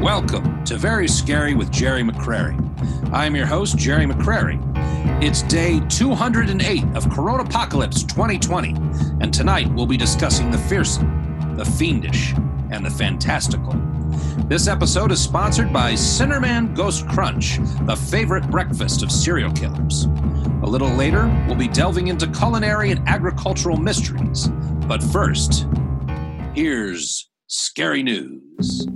Welcome to Very Scary with Gerry McCreary. I'm your host, Gerry McCreary. It's day 208 of Corona Apocalypse 2020, and tonight we'll be discussing the fearsome, the fiendish, and the fantastical. This episode is sponsored by Cinnamon Ghost Crunch, the favorite breakfast of serial killers. A little later, we'll be delving into culinary and agricultural mysteries. But first, here's scary news.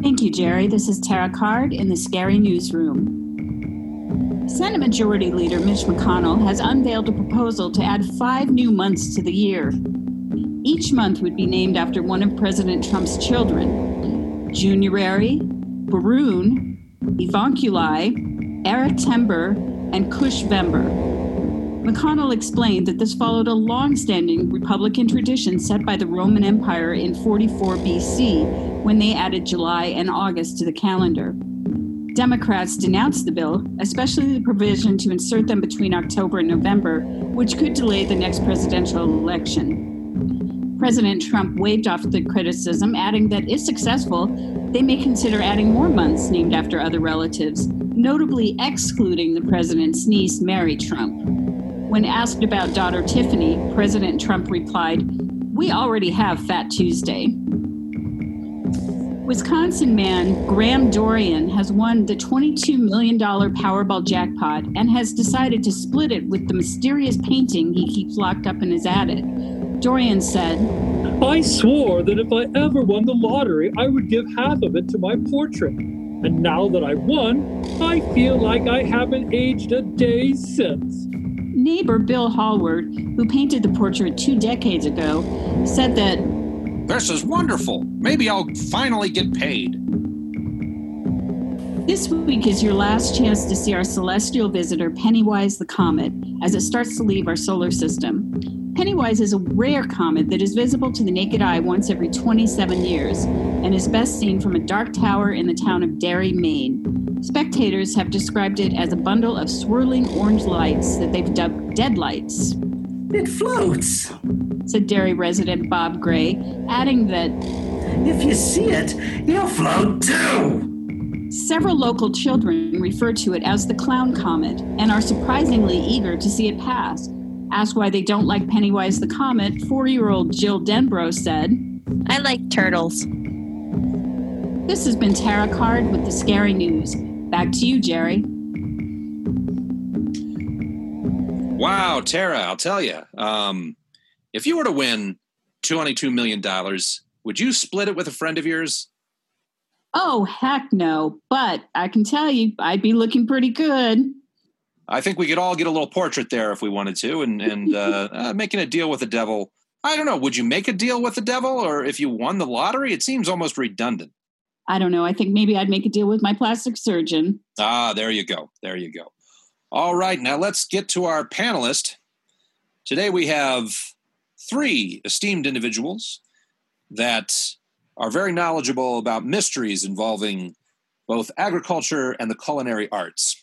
Thank you, Gerry. This is Tara Card in the Scary Newsroom. Senate Majority Leader Mitch McConnell has unveiled a proposal to add five new months to the year. Each month would be named after one of President Trump's children January, Baroon, Evonculi, Eretember, and Cushvember. McConnell explained that this followed a long standing Republican tradition set by the Roman Empire in 44 BC when they added July and August to the calendar. Democrats denounced the bill, especially the provision to insert them between October and November, which could delay the next presidential election. President Trump waved off the criticism, adding that if successful, they may consider adding more months named after other relatives, notably excluding the president's niece, Mary Trump. When asked about daughter Tiffany, President Trump replied, We already have Fat Tuesday. Wisconsin man Graham Dorian has won the $22 million Powerball jackpot and has decided to split it with the mysterious painting he keeps locked up in his attic. Dorian said, I swore that if I ever won the lottery, I would give half of it to my portrait. And now that I won, I feel like I haven't aged a day since. Neighbor Bill Hallward, who painted the portrait two decades ago, said that This is wonderful. Maybe I'll finally get paid. this week is your last chance to see our celestial visitor, Pennywise the Comet, as it starts to leave our solar system. Pennywise is a rare comet that is visible to the naked eye once every 27 years and is best seen from a dark tower in the town of Derry, Maine. Spectators have described it as a bundle of swirling orange lights that they've dubbed deadlights, It floats. said Derry resident Bob Gray, adding that If you see it, you'll float too. several local children refer to it as the clown comet and are surprisingly eager to see it pass. Asked why they don't like Pennywise the Comet, four year old Jill Denbrough said, I like turtles. This has been Tara Card with the Scary News. Back to you, Gerry. Wow, Tara, I'll tell you. Um, if you were to win $22 million, would you split it with a friend of yours? Oh, heck no. But I can tell you, I'd be looking pretty good. I think we could all get a little portrait there if we wanted to, and and uh, uh, making a deal with the devil. I don't know. Would you make a deal with the devil, or if you won the lottery? It seems almost redundant. I don't know. I think maybe I'd make a deal with my plastic surgeon. Ah, there you go. There you go. All right, now let's get to our panelist. Today we have three esteemed individuals that are very knowledgeable about mysteries involving both agriculture and the culinary arts.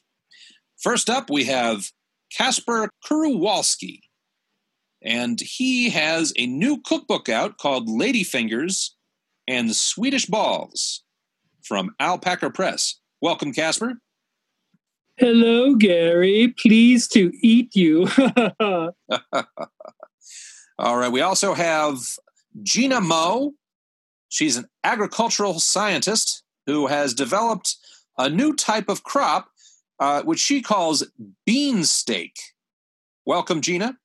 First up, we have Casper Kuruwalski, and he has a new cookbook out called Ladyfingers and Swedish Balls from Alpaca Press. Welcome, Casper. Hello, Gary. Pleased to eat you. All right. We also have Gina Moe. She's an agricultural scientist who has developed a new type of crop, uh, which she calls bean steak. Welcome, Gina.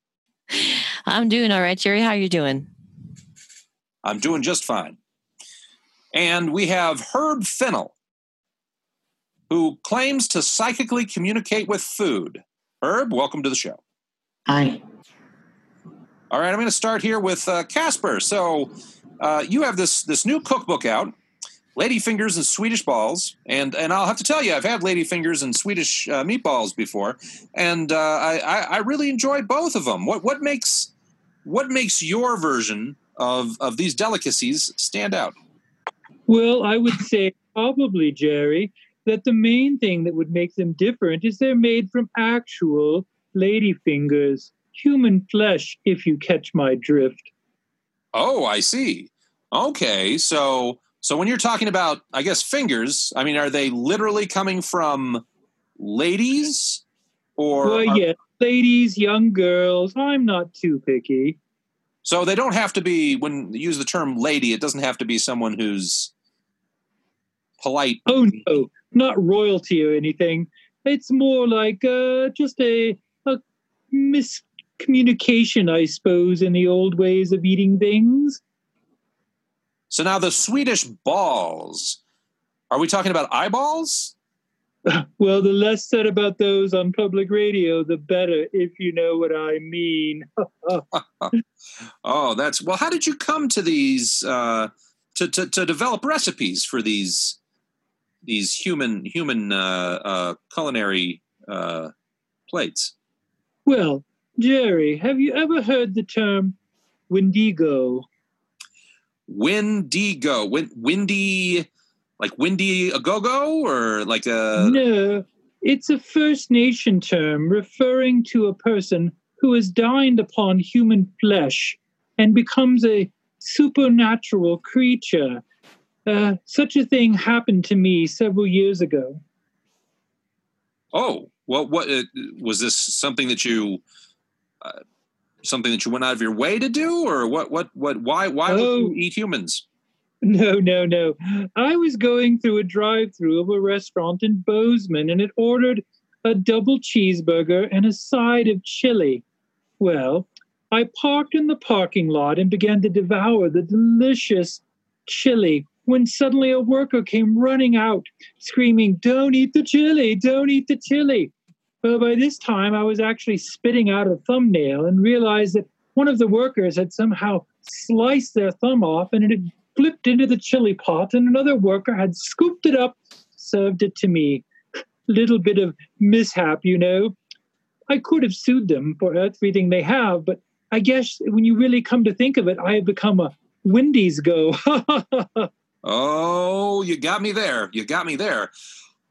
I'm doing all right, Gerry. How are you doing? I'm doing just fine. And we have Herb Fennel, who claims to psychically communicate with food. Herb, welcome to the show. Hi. All right, I'm going to start here with uh, Casper. So, uh, you have this this new cookbook out, Lady Fingers and Swedish Balls, and and I'll have to tell you, I've had Lady Fingers and Swedish uh, meatballs before, and uh, I, I I really enjoy both of them. What what makes what makes your version of of these delicacies stand out? Well, I would say probably, Gerry, that the main thing that would make them different is they're made from actual lady fingers, human flesh, if you catch my drift. Oh, I see. Okay, so So when you're talking about, I guess, fingers, I mean, are they literally coming from ladies or? well, are- yeah, ladies, young girls. I'm not too picky. So they don't have to be, when you use the term lady, it doesn't have to be someone who's polite. Oh no, not royalty or anything. It's more like uh, just a, a miscommunication, I suppose, in the old ways of eating things. So now the Swedish balls, are we talking about eyeballs? Well, the less said about those on public radio, the better, if you know what I mean. Oh, that's well. How did you come to these uh, to, to to develop recipes for these these human human uh, uh, culinary uh, plates? well, Gerry, have you ever heard the term Wendigo? Wendigo, Win, windy, like windy a go go, or like a no, it's a First Nation term referring to a person who has dined upon human flesh and becomes a supernatural creature. Uh, such a thing happened to me several years ago. oh, well, what uh, was this something that you? Uh, something that you went out of your way to do or what what what why why would Oh. you eat humans No, no, no. I was going through a drive through of a restaurant in Bozeman and it ordered a double cheeseburger and a side of chili. Well, I parked in the parking lot and began to devour the delicious chili when suddenly a worker came running out, screaming, Don't eat the chili! Don't eat the chili! Well, by this time, I was actually spitting out a thumbnail and realized that one of the workers had somehow sliced their thumb off and it had flipped into the chili pot, and another worker had scooped it up, served it to me. Little bit of mishap, you know. I could have sued them for everything they have, but I guess when you really come to think of it, I have become a Wendy's go. Oh, you got me there. You got me there.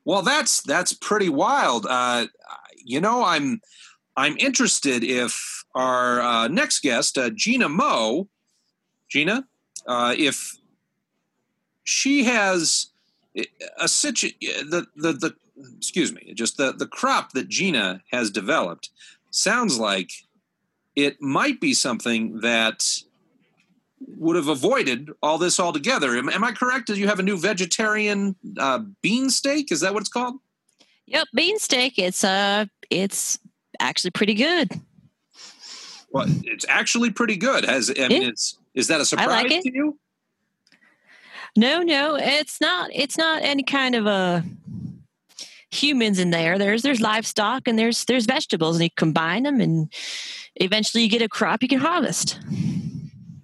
Well, that's that's pretty wild. Uh, you know, I'm I'm interested if our uh, next guest, uh, Gina Moe, Gina, uh, if she has a situ the, the the excuse me, just the the crop that Gina has developed sounds like it might be something that would have avoided all this altogether. Am, am I correct? Do you have a new vegetarian uh, bean steak? Is that what it's called? Yep, bean steak. It's uh, it's actually pretty good. Well, it's actually pretty good. Has I mean, Yeah. it's is that a surprise like to you? No, no, it's not. It's not any kind of a humans in there. There's there's livestock and there's there's vegetables, and you combine them, and eventually you get a crop you can harvest.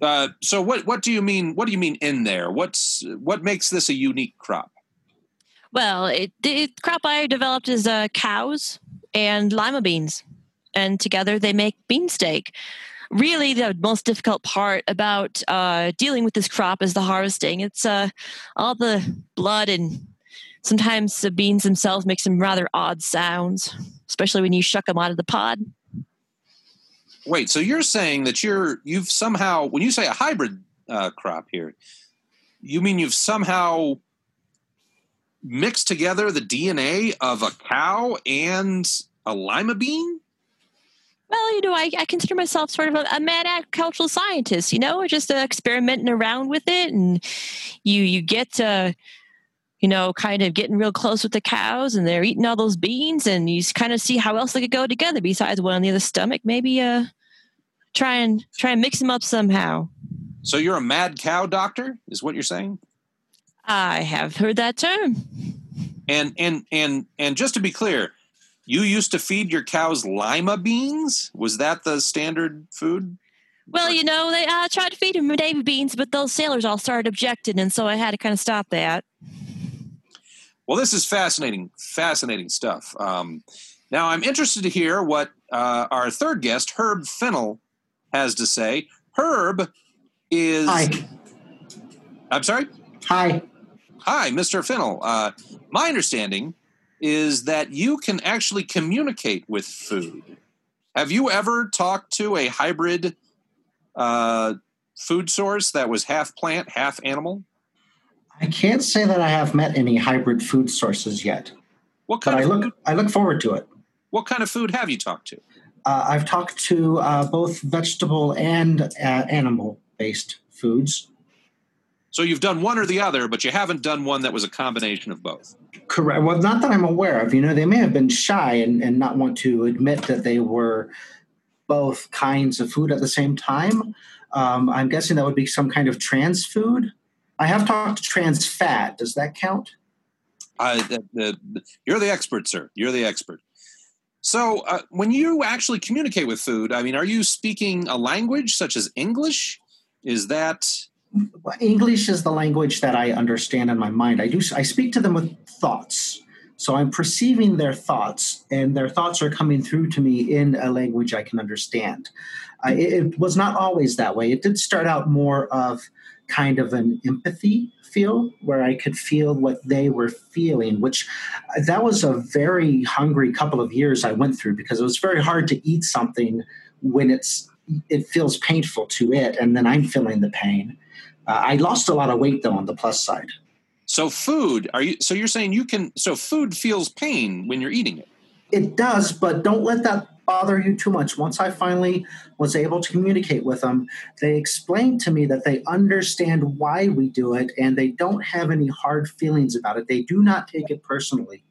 Uh, so what what do you mean? What do you mean in there? What's what makes this a unique crop? Well, it, the crop I developed is uh, cows and lima beans, and together they make bean steak. Really, the most difficult part about uh, dealing with this crop is the harvesting. It's uh, all the blood and sometimes the beans themselves make some rather odd sounds, especially when you shuck them out of the pod. Wait, so you're saying that you're you've somehow when you say a hybrid uh, crop here, you mean you've somehow mixed together the DNA of a cow and a lima bean? Well, you know, I, I consider myself sort of a, a mad agricultural scientist. You know, just uh, experimenting around with it, and you you get to, you know, kind of getting real close with the cows, and they're eating all those beans, and you kind of see how else they could go together besides one on the other stomach. Maybe uh, try and try and mix them up somehow. So you're a mad cow doctor, is what you're saying? I have heard that term. And and and and just to be clear, you used to feed your cows lima beans? Was that the standard food? Well, you know, they uh, tried to feed him Navy beans, but those sailors all started objecting, and so I had to kind of stop that. Well, this is fascinating, fascinating stuff. Um, now, I'm interested to hear what uh, our third guest, Herb Fennel, has to say. Herb is. Hi. I'm sorry? Hi. Hi, Mr. Fennel. Uh, my understanding is that you can actually communicate with food. Have you ever talked to a hybrid uh, food source that was half plant, half animal? I can't say that I have met any hybrid food sources yet, What but kind I look food, I look forward to it. what kind of food have you talked to? Uh, I've talked to uh, both vegetable and uh, animal based foods. So you've done one or the other, but you haven't done one that was a combination of both. Correct. Well, not that I'm aware of. You know, they may have been shy and, and not want to admit that they were both kinds of food at the same time. Um, I'm guessing that would be some kind of trans food. I have talked to trans fat. Does that count? Uh, the, the, the- you're the expert, sir. You're the expert. So, uh, when you actually communicate with food, I mean, are you speaking a language such as English? Is that English is the language that I understand in my mind. I do. I speak to them with thoughts, so I'm perceiving their thoughts, and their thoughts are coming through to me in a language I can understand. Uh, it, it was not always that way. It did start out more of kind of an empathy feel, where I could feel what they were feeling. Which uh, that was a very hungry couple of years I went through because it was very hard to eat something when it's it feels painful to it, and then I'm feeling the pain. Uh, I lost a lot of weight though on the plus side. so? Food? Are you? So you're saying you can? So food feels pain when you're eating it. It does, but don't let that bother you too much. Once I finally was able to communicate with them, they explained to me that they understand why we do it and they don't have any hard feelings about it. They do not take it personally.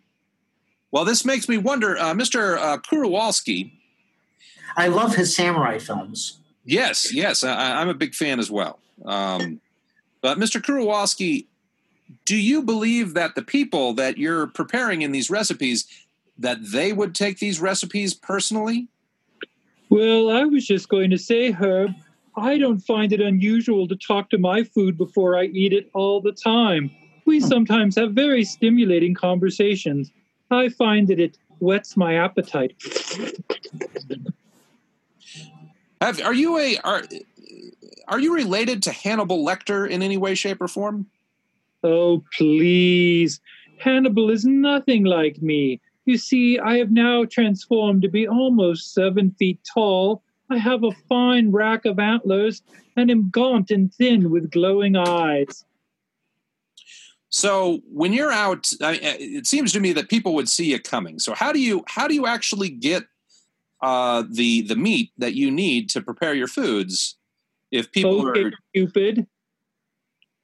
Well, this makes me wonder, uh, Mr. Uh, Kurowalski. I love his samurai films. Yes, yes, I, I'm a big fan as well. Um, but Mr. Kurowalski, do you believe that the people that you're preparing in these recipes that they would take these recipes personally? Well, I was just going to say, Herb, I don't find it unusual to talk to my food before I eat it all the time. We sometimes have very stimulating conversations. I find that it whets my appetite. Have, are you a are are you related to Hannibal Lecter in any way, shape, or form? Oh, please. Hannibal is nothing like me. You see, I have now transformed to be almost seven feet tall. I have a fine rack of antlers and am gaunt and thin with glowing eyes. So when you're out, I- it seems to me that people would see you coming. So how do you how do you actually get uh, the the meat that you need to prepare your foods? If people okay, are stupid.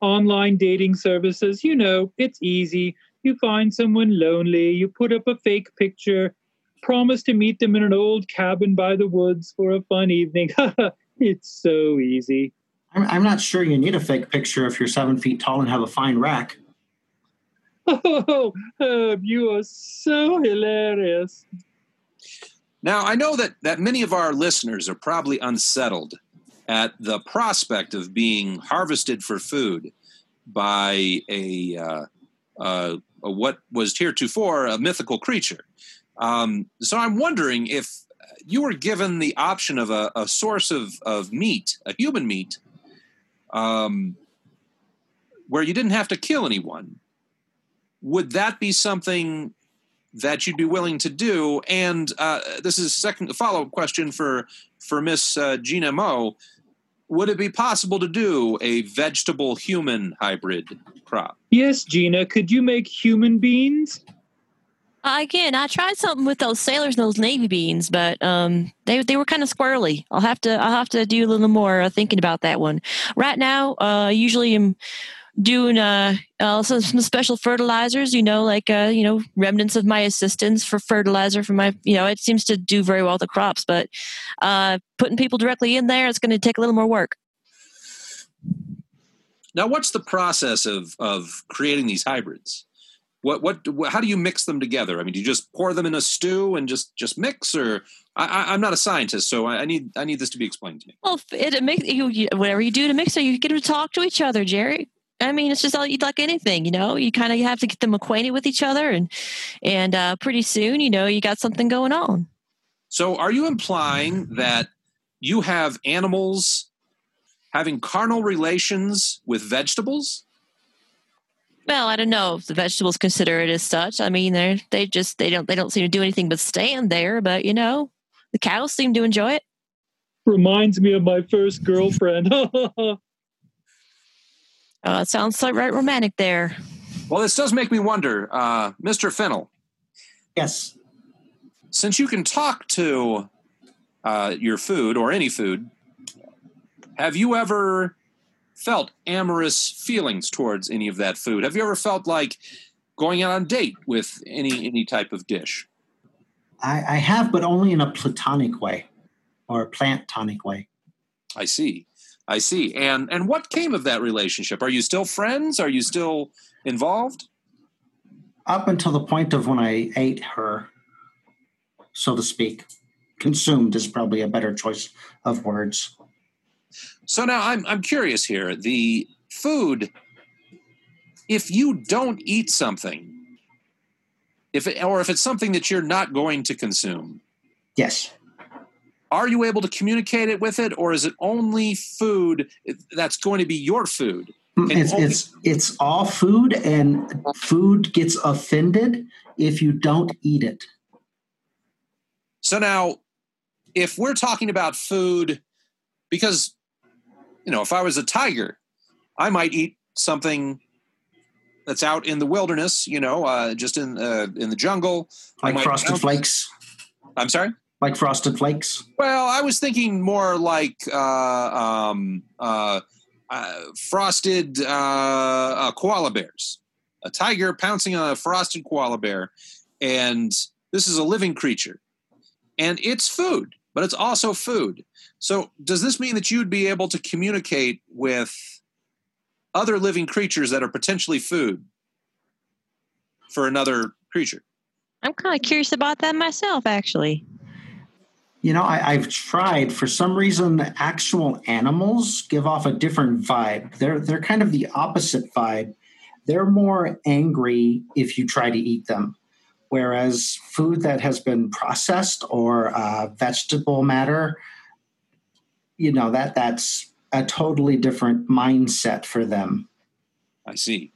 Online dating services, you know, it's easy. You find someone lonely, you put up a fake picture, promise to meet them in an old cabin by the woods for a fun evening. it's so easy. I'm, I'm not sure you need a fake picture if you're seven feet tall and have a fine rack. Oh, Herb, you are so hilarious. Now, I know that, that many of our listeners are probably unsettled at the prospect of being harvested for food by a, uh, uh, a what was heretofore a mythical creature. Um, so I'm wondering if you were given the option of a, a source of, of meat, a human meat, um, where you didn't have to kill anyone, would that be something that you'd be willing to do? And uh, this is a second follow up question for for Miss uh, Gina Moe. Would it be possible to do a vegetable human hybrid crop? Yes, Gina, could you make human beans? Again, I tried something with those sailors and those navy beans, but um, they they were kind of squirrely. I'll have to I'll have to do a little more uh, thinking about that one. Right now, uh, usually I'm doing uh, also some, some special fertilizers. You know, like uh, you know remnants of my assistance for fertilizer for my. You know, it seems to do very well with the crops, but uh, putting people directly in there, it's going to take a little more work. Now, what's the process of of creating these hybrids? What what how do you mix them together? I mean, do you just pour them in a stew and just just mix, or I, I'm not a scientist, so I, need I need this to be explained to me. Well, it, it makes you, whatever you do to mix it, you get to talk to each other, Gerry. I mean, it's just all like anything, you know. You kind of have to get them acquainted with each other, and and uh, pretty soon, you know, you got something going on. So, are you implying that you have animals having carnal relations with vegetables? Well, I don't know if the vegetables consider it as such. I mean, they they just they don't they don't seem to do anything but stand there. But you know, the cows seem to enjoy it. Reminds me of my first girlfriend. Uh, sounds like right romantic there. Well, this does make me wonder, uh, Mr. Fennel, Yes. since you can talk to uh, your food or any food, have you ever felt amorous feelings towards any of that food? Have you ever felt like going out on a date with any any type of dish? I, I have, but only in a platonic way or a plantonic way. I see. I see. And and what came of that relationship? Are you still friends? Are you still involved? Up until the point of when I ate her, so to speak. Consumed is probably a better choice of words. So now I'm I'm curious here. The food if you don't eat something if it, or if it's something that you're not going to consume, Yes. Are you able to communicate it with it or is it only food that's going to be your food? Mm, It's, only- it's, it's all food, and food gets offended if you don't eat it. So now, if we're talking about food, because you know, if I was a tiger, I might eat something that's out in the wilderness. You know, uh, just in uh, in the jungle. Like frosted flakes. I'm sorry. Like frosted flakes. Well, I was thinking more like uh, um, uh, uh, frosted uh, uh, koala bears. A tiger pouncing on a frosted koala bear, and this is a living creature, and it's food, but it's also food. So, does this mean that you'd be able to communicate with other living creatures that are potentially food for another creature? I'm kind of curious about that myself, actually. You know, I, I've tried. For some reason, actual animals give off a different vibe. They're they're kind of the opposite vibe. They're more angry if you try to eat them, whereas food that has been processed or uh, vegetable matter, you know that that's a totally different mindset for them. I see.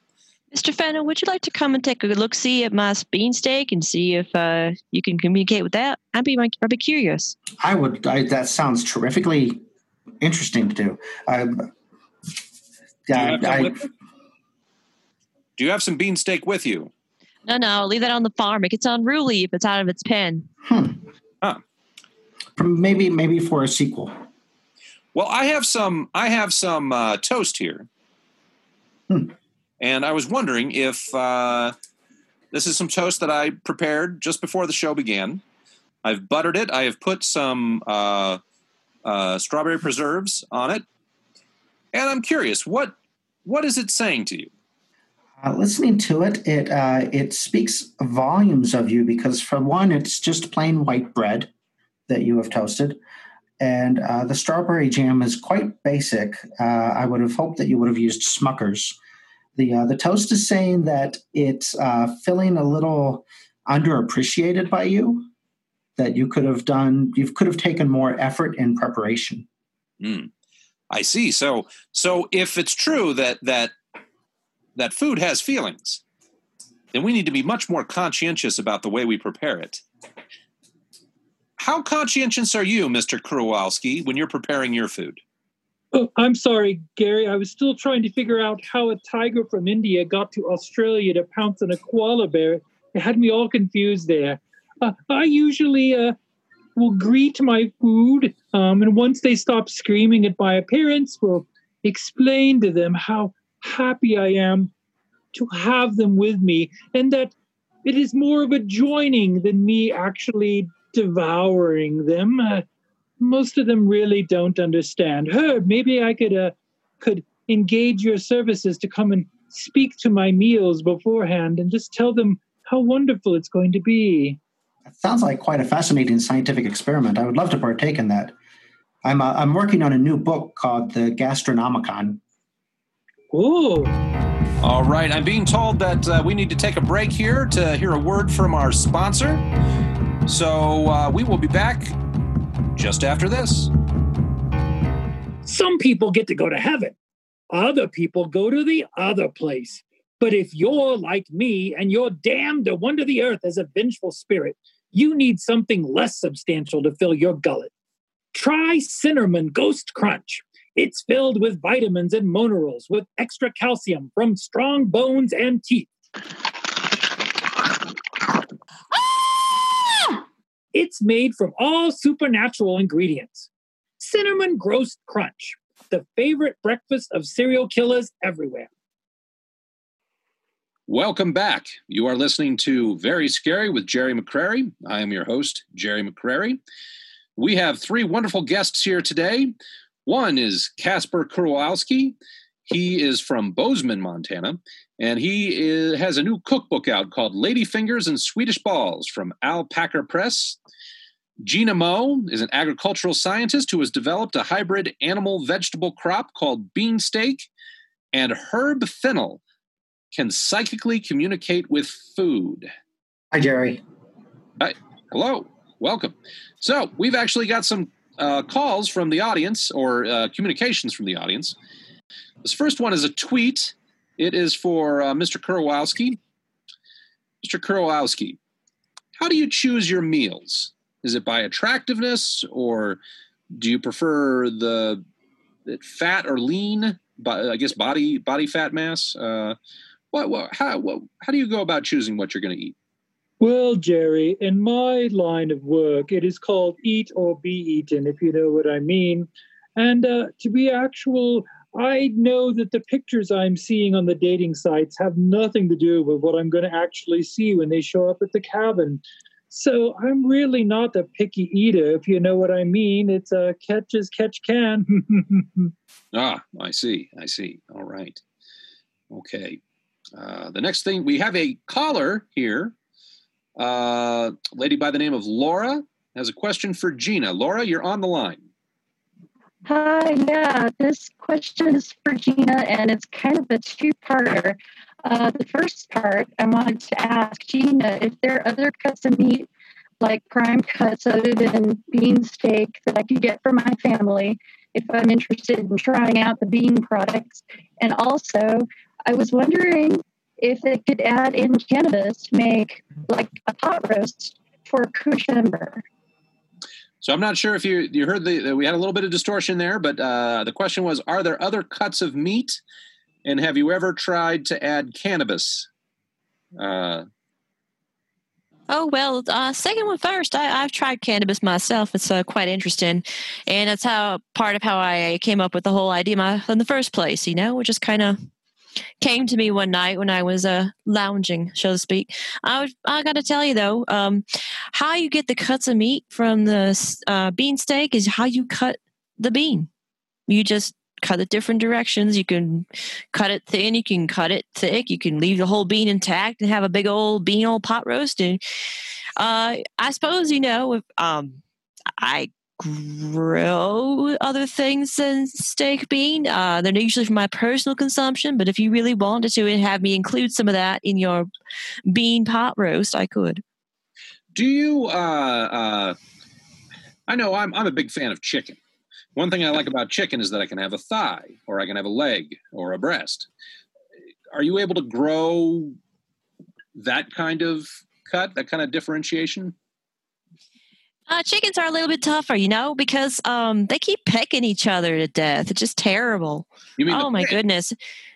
Mr. Fennel, would you like to come and take a look see at my bean steak and see if uh, you can communicate with that? I'd be, I'd be curious. I would. I, that sounds terrifically interesting to do. I, Do you, I, have I, you? Do you have some beansteak with you? No, no, leave that on the farm. It gets unruly if it's out of its pen. maybe maybe for a sequel. Well, I have some. I have some uh, toast here, Hmm. And I was wondering if uh, this is some toast that I prepared just before the show began. I've buttered it. I have put some uh, uh, strawberry preserves on it, and I'm curious what what is it saying to you? Uh, listening to it, it uh, it speaks volumes of you because for one, it's just plain white bread that you have toasted, and uh, the strawberry jam is quite basic. Uh, I would have hoped that you would have used Smuckers. The uh, the toast is saying that it's uh, feeling a little underappreciated by you. That you could have done, you could have taken more effort in preparation. Hmm. I see. So so if it's true that that that food has feelings, then we need to be much more conscientious about the way we prepare it. How conscientious are you, Mr. Kowalski, when you're preparing your food? I'm sorry, Gary. I was still trying to figure out how a tiger from India got to Australia to pounce on a koala bear. It had me all confused there. Uh, I usually uh, will greet my food, um, and once they stop screaming at my appearance, will explain to them how happy I am to have them with me, and that it is more of a joining than me actually devouring them. Uh, most of them really don't understand. Herb, maybe I could uh, could engage your services to come and speak to my meals beforehand and just tell them how wonderful it's going to be. It sounds like quite a fascinating scientific experiment. I would love to partake in that. I'm uh, I'm working on a new book called the Gastronomicon. Oh, All right, I'm being told that uh, we need to take a break here to hear a word from our sponsor. So uh, we will be back just after this. some people get to go to heaven. Other people go to the other place. But if you're like me and you're damned to wander the earth as a vengeful spirit, you need something less substantial to fill your gullet. Try Cinnamon Ghost Crunch. It's filled with vitamins and minerals with extra calcium from strong bones and teeth. It's made from all supernatural ingredients. Cinnamon Roast Crunch, the favorite breakfast of serial killers everywhere. Welcome back. You are listening to Very Scary with Gerry McCreary. I am your host, Gerry McCreary. We have three wonderful guests here today. One is Casper Kurowski. He is from Bozeman, Montana, and he is, has a new cookbook out called Lady Fingers and Swedish Balls from Alpaca Press. Gina Moe is an agricultural scientist who has developed a hybrid animal vegetable crop called beansteak. And Herb Fennel can psychically communicate with food. Hi, Gerry. Hi. Hello. Welcome. So, we've actually got some uh, calls from the audience or uh, communications from the audience. This first one is a tweet. It is for uh, Mr. Kurowski. Mr. Kurowski, how do you choose your meals? Is it by attractiveness, or do you prefer the, fat or lean? I guess body body fat mass. Uh, what, what how what, how do you go about choosing what you're going to eat? Well, Gerry, in my line of work, it is called eat or be eaten, if you know what I mean. And uh, to be actual, I know that the pictures I'm seeing on the dating sites have nothing to do with what I'm going to actually see when they show up at the cabin. So I'm really not a picky eater, if you know what I mean. It's a catch as catch can. ah, I see. I see. All right. Okay. Uh, the next thing we have a caller here, uh, lady by the name of Laura has a question for Gina. Laura, you're on the line. Hi, yeah, this question is for Gina, and it's kind of a two-parter. Uh, the first part, I wanted to ask Gina if there are other cuts of meat, like prime cuts other than bean steak, that I could get for my family if I'm interested in trying out the bean products. And also, I was wondering if they could add in cannabis to make like a pot roast for Cushember. So I'm not sure if you you heard the we had a little bit of distortion there, but uh, the question was: Are there other cuts of meat and have you ever tried to add cannabis? Uh, Oh well, uh, second one first. I, have tried cannabis myself. It's uh, quite interesting, and that's how part of how I came up with the whole idea my, in the first place. You know, it just kind of came to me one night when I was uh, lounging, so to speak. I I got to tell you though, um, how you get the cuts of meat from the uh, bean steak is how you cut the bean. You just cut it different directions. You can cut it thin, you can cut it thick, you can leave the whole bean intact and have a big old bean old pot roast. And uh, I suppose you know if um, I grow other things than steak bean. Uh, they're usually for my personal consumption, but if you really wanted to and have me include some of that in your bean pot roast, I could. Do you? Uh, uh, I know I'm I'm a big fan of chicken. One thing I like about chicken is that I can have a thigh, or I can have a leg, or a breast. Are you able to grow that kind of cut, that kind of differentiation? Uh, chickens are a little bit tougher, you know, because um, they keep pecking each other to death. It's just terrible. You mean oh my goodness!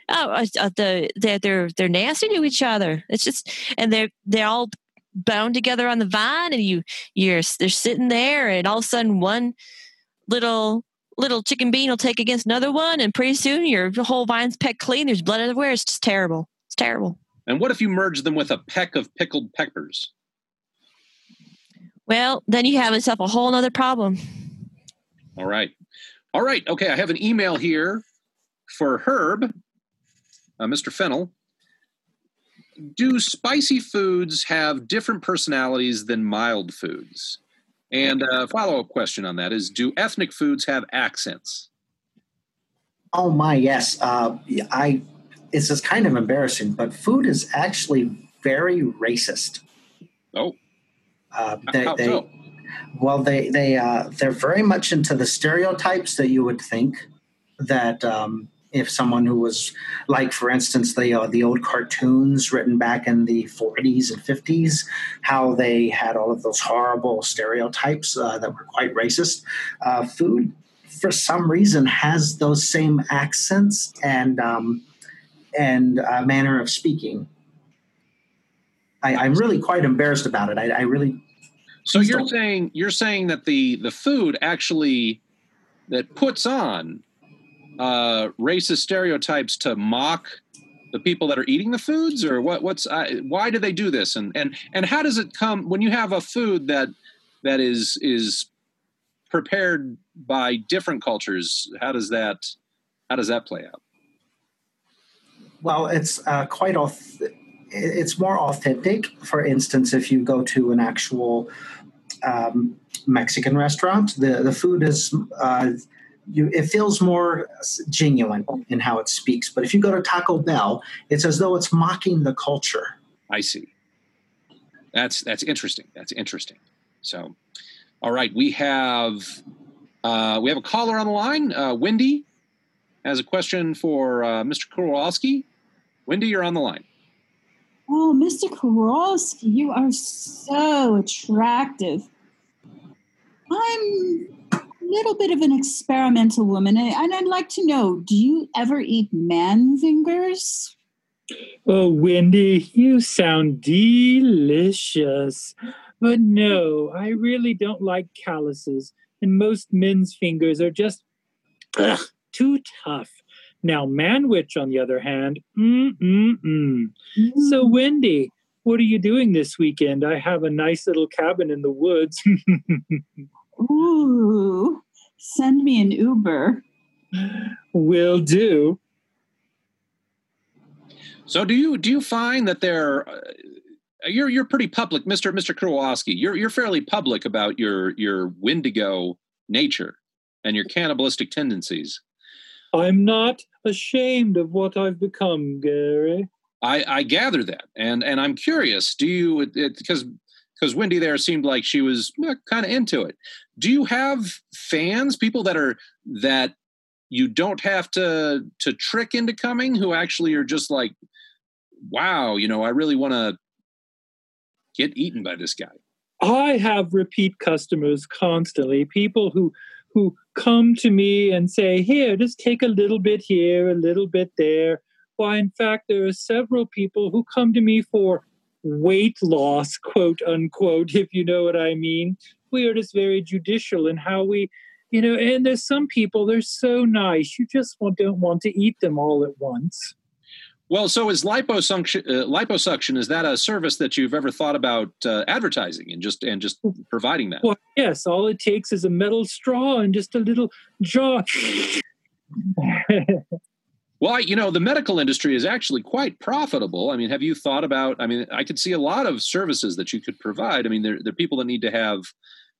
Oh, uh, uh, the they're they're they're nasty to each other. It's just and they're they're all bound together on the vine, and you you're they're sitting there, and all of a sudden one little little chicken bean will take against another one, and pretty soon your whole vine's pecked clean. There's blood everywhere. It's just terrible. It's terrible. And what if you merge them with a peck of pickled peppers? Well, then you have yourself a whole other problem. All right. All right. Okay. I have an email here for Herb, uh, Mr. Fennel. Do spicy foods have different personalities than mild foods? And a follow up question on that is Do ethnic foods have accents? Oh, my, yes. Uh, I. It's just kind of embarrassing, but food is actually very racist. Oh. Uh, they, How they, so? Well, they they uh, they're very much into the stereotypes that you would think that um, if someone who was like, for instance, the uh, the old cartoons written back in the 40s and 50s, how they had all of those horrible stereotypes uh, that were quite racist. Uh, food for some reason has those same accents and um, and uh, manner of speaking. I, am really quite embarrassed about it. I, I really. So you're saying you're saying that the the food actually that puts on uh, racist stereotypes to mock the people that are eating the foods, or what? What's uh, why do they do this? And and and how does it come when you have a food that that is is prepared by different cultures? How does that how does that play out? Well, it's uh, quite auth- it's more authentic. For instance, if you go to an actual um, Mexican restaurant, the the food is uh, you, it feels more genuine in how it speaks. But if you go to Taco Bell, it's as though it's mocking the culture. I see. That's that's interesting. That's interesting. So, all right, we have uh, we have a caller on the line. Uh, Wendy has a question for uh, Mr. Kowalski. Wendy, you're on the line. Oh, Mr. Kowalski, you are so attractive. I'm a little bit of an experimental woman, and I'd like to know do you ever eat man fingers? Oh, Wendy, you sound delicious. But no, I really don't like calluses, and most men's fingers are just ugh, too tough. Now, Manwich, on the other hand, mm-mm-mm. Mm. So, Wendy, what are you doing this weekend? I have a nice little cabin in the woods. Ooh, send me an Uber. Will do. So do you do you find that there uh, you're you're pretty public, Mr. Mr. Kowalski. You're you're fairly public about your your Wendigo nature and your cannibalistic tendencies. I'm not ashamed of what I've become, Gary. I, I gather that, and and I'm curious. Do you because because Wendy there seemed like she was eh, kind of into it. Do you have fans, people that are that you don't have to to trick into coming, who actually are just like, wow, you know, I really want to get eaten by this guy. I have repeat customers constantly, people who who come to me and say, "Here, just take a little bit here, a little bit there." Why, in fact, there are several people who come to me for weight loss, quote unquote, if you know what I mean. We are just very judicial in how we, you know, and there's some people, they're so nice, you just don't want to eat them all at once. Well, so is liposuction, uh, liposuction is that a service that you've ever thought about uh, advertising and just and just providing that? Well, yes. All it takes is a metal straw and just a little jaw. Well, you know, the medical industry is actually quite profitable. I mean, have you thought about? I mean, I could see a lot of services that you could provide. I mean, there, there are people that need to have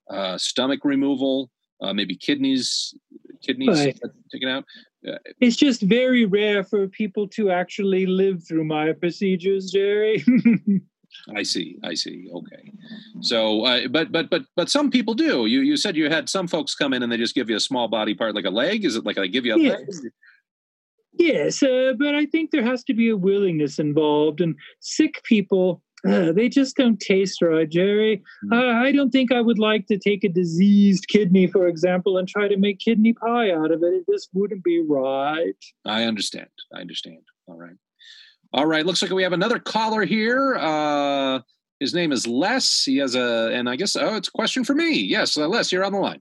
uh, stomach removal, uh, maybe kidneys, kidneys right. taken out. Uh, it's just very rare for people to actually live through my procedures, Gerry. I see. I see. Okay. So, uh, but but but but some people do. You you said you had some folks come in and they just give you a small body part, like a leg. Is it like I give you a yes. leg? Yes, uh, but I think there has to be a willingness involved, and sick people. Uh, they just don't taste right, Gerry. Uh, I don't think I would like to take a diseased kidney, for example, and try to make kidney pie out of it. It just wouldn't be right. I understand. I understand. All right. All right. Looks like we have another caller here. Uh, his name is Les. He has a, and I guess, oh, it's a question for me. Yes, uh, Les, you're on the line.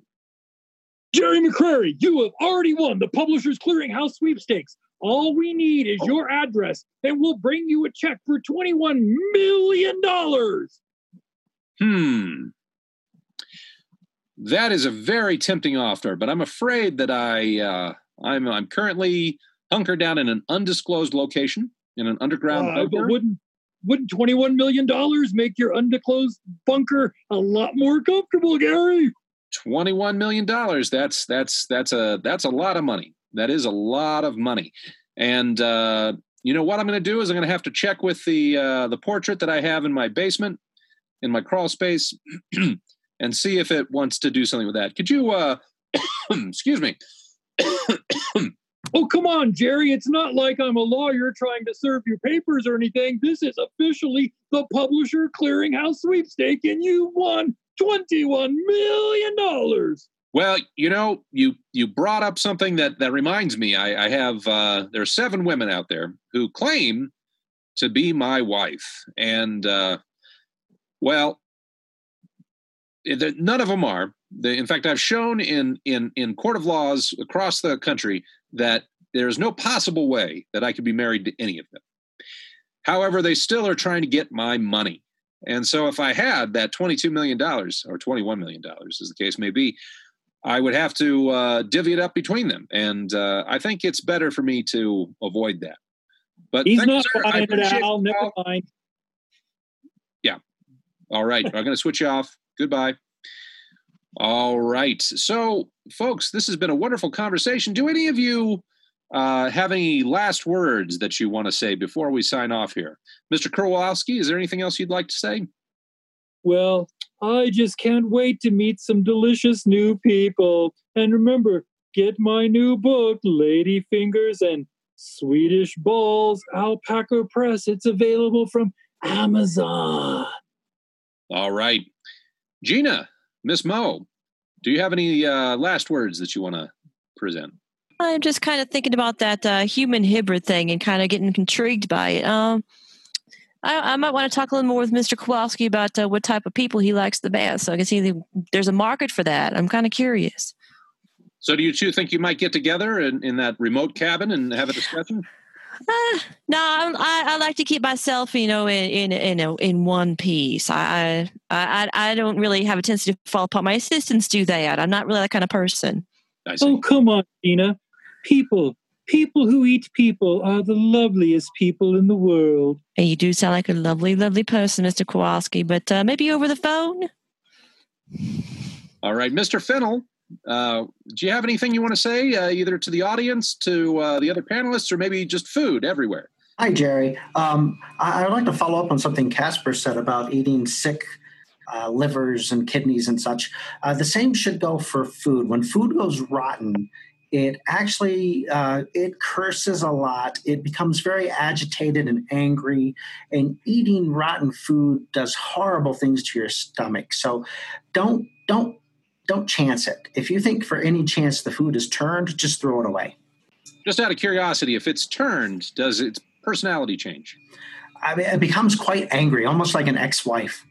Gerry McCreary, you have already won the Publishers Clearinghouse sweepstakes. All we need is your address, and we'll bring you a check for $21 million. Hmm. That is a very tempting offer, but I'm afraid that I uh, I'm I'm currently hunkered down in an undisclosed location in an underground uh, bunker. Wouldn't wouldn't twenty one million dollars make your undisclosed bunker a lot more comfortable, Gary? Twenty one million dollars. That's that's that's a that's a lot of money. That is a lot of money. And uh, you know what I'm going to do is I'm going to have to check with the uh, the portrait that I have in my basement, in my crawl space, and see if it wants to do something with that. Could you? Uh, excuse me. oh come on, Gerry! It's not like I'm a lawyer trying to serve your papers or anything. This is officially the Publisher Clearinghouse sweepstake, and you won twenty-one million dollars. Well, you know, you you brought up something that that reminds me. I, I have uh, there are seven women out there who claim to be my wife, and uh, well, none of them are. In fact, I've shown in in in court of laws across the country that there is no possible way that I could be married to any of them. However, they still are trying to get my money. And so if I had that $22 million or $21 million, as the case may be, I would have to uh, divvy it up between them. And uh, I think it's better for me to avoid that. But He's you, not. I buying it, Al. Never mind. All right. I'm going to switch you off. Goodbye. All right. So, folks, this has been a wonderful conversation. Do any of you uh, have any last words that you want to say before we sign off here? Mr. Kurwalski, is there anything else you'd like to say? Well, I just can't wait to meet some delicious new people. And remember, get my new book, Lady Fingers and Swedish Balls, Alpaca Press. It's available from Amazon. All right. Gina, Miss Moe, do you have any uh, last words that you want to present? I'm just kind of thinking about that uh, human hybrid thing and kind of getting intrigued by it. Um, I, I might want to talk a little more with Mr. Kowalski about uh, what type of people he likes the best. So I can see the, there's a market for that. I'm kind of curious. So, do you two think you might get together in, in that remote cabin and have a discussion? Uh, no, I, I, I like to keep myself, you know, in in in, a, in one piece. I, I I I don't really have a tendency to fall apart. My assistants do that. I'm not really that kind of person. I. Oh, come on, Gina. People, people who eat people are the loveliest people in the world. And you do sound like a lovely, lovely person, Mr. Kowalski. But uh, maybe over the phone. All right, Mr. Fennel, uh, do you have anything you want to say, uh, either to the audience, to uh, the other panelists, or maybe just food everywhere? Hi, Gerry. Um, I, I'd like to follow up on something Casper said about eating sick uh, livers and kidneys and such. Uh, the same should go for food. When food goes rotten, it actually uh, it curses a lot. It becomes very agitated and angry, and eating rotten food does horrible things to your stomach. So, don't don't don't chance it. If you think for any chance the food is turned, just throw it away. Just out of curiosity, if it's turned, does its personality change? I mean, it becomes quite angry, almost like an ex-wife.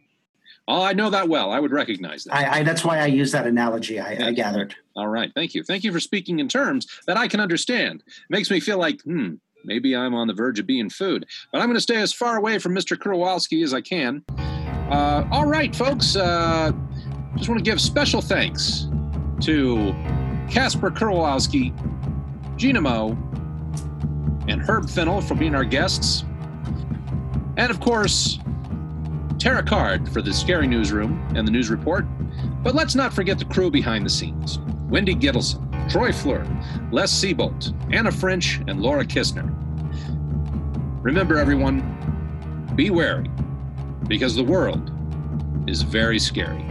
Oh, I know that well. I would recognize that. I, I that's why I use that analogy. I, I gathered. All right. Thank you. Thank you for speaking in terms that I can understand. Makes me feel like, hmm, maybe I'm on the verge of being food. But I'm going to stay as far away from Mr. Kurowalski as I can. Uh, all right, folks. Uh, just want to give special thanks to Casper Kurowalski, Gina Moe, and Herb Fennel for being our guests. And of course, Tara Card for the Scary Newsroom and the News Report. But let's not forget the crew behind the scenes Wendy Gittleson, Troy Fluhr, Les Seabolt, Anna French, and Laura Kistner. Remember, everyone, be wary because the world is very scary.